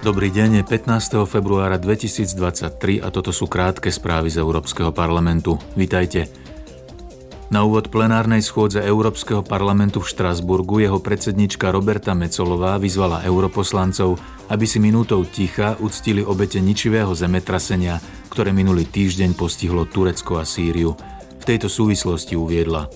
Dobrý deň, je 15. februára 2023 a toto sú krátke správy z Európskeho parlamentu. Vítajte. Na úvod plenárnej schôdze Európskeho parlamentu v Štrasburgu jeho predsednička Roberta Mecolová vyzvala europoslancov, aby si minútou ticha uctili obete ničivého zemetrasenia, ktoré minulý týždeň postihlo Turecko a Sýriu. V tejto súvislosti uviedla.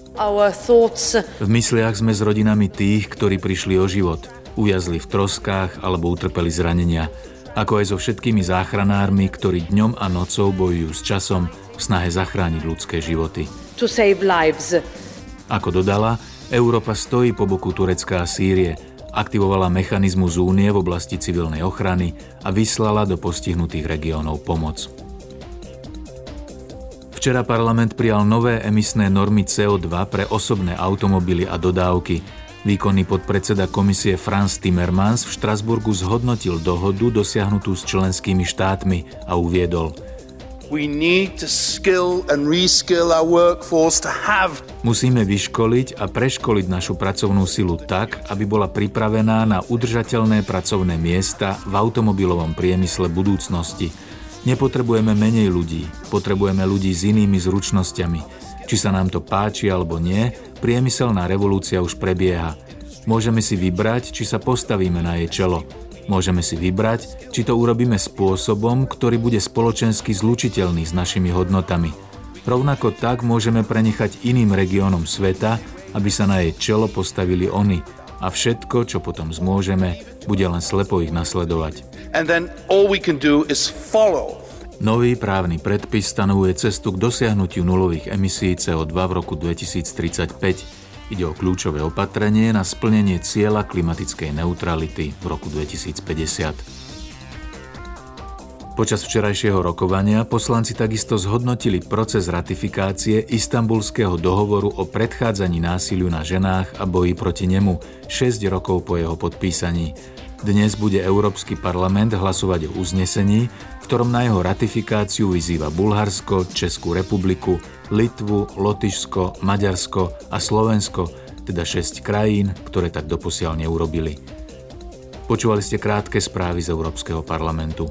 V mysliach sme s rodinami tých, ktorí prišli o život – ujazli v troskách alebo utrpeli zranenia, ako aj so všetkými záchranármi, ktorí dňom a nocou bojujú s časom v snahe zachrániť ľudské životy. To save lives. Ako dodala, Európa stojí po boku Turecka a Sýrie, aktivovala mechanizmus únie v oblasti civilnej ochrany a vyslala do postihnutých regiónov pomoc. Včera parlament prijal nové emisné normy CO2 pre osobné automobily a dodávky, Výkonný podpredseda komisie Franz Timmermans v Štrasburgu zhodnotil dohodu dosiahnutú s členskými štátmi a uviedol Musíme vyškoliť a preškoliť našu pracovnú silu tak, aby bola pripravená na udržateľné pracovné miesta v automobilovom priemysle budúcnosti. Nepotrebujeme menej ľudí, potrebujeme ľudí s inými zručnosťami, či sa nám to páči alebo nie, priemyselná revolúcia už prebieha. Môžeme si vybrať, či sa postavíme na jej čelo. Môžeme si vybrať, či to urobíme spôsobom, ktorý bude spoločensky zlučiteľný s našimi hodnotami. Rovnako tak môžeme prenechať iným regiónom sveta, aby sa na jej čelo postavili oni a všetko, čo potom zmôžeme, bude len slepo ich nasledovať. And then all we can do is follow Nový právny predpis stanovuje cestu k dosiahnutiu nulových emisí CO2 v roku 2035. Ide o kľúčové opatrenie na splnenie cieľa klimatickej neutrality v roku 2050. Počas včerajšieho rokovania poslanci takisto zhodnotili proces ratifikácie Istanbulského dohovoru o predchádzaní násiliu na ženách a boji proti nemu 6 rokov po jeho podpísaní. Dnes bude Európsky parlament hlasovať o uznesení, ktorom na jeho ratifikáciu vyzýva Bulharsko, Českú republiku, Litvu, Lotyšsko, Maďarsko a Slovensko, teda 6 krajín, ktoré tak doposiaľ neurobili. Počúvali ste krátke správy z Európskeho parlamentu.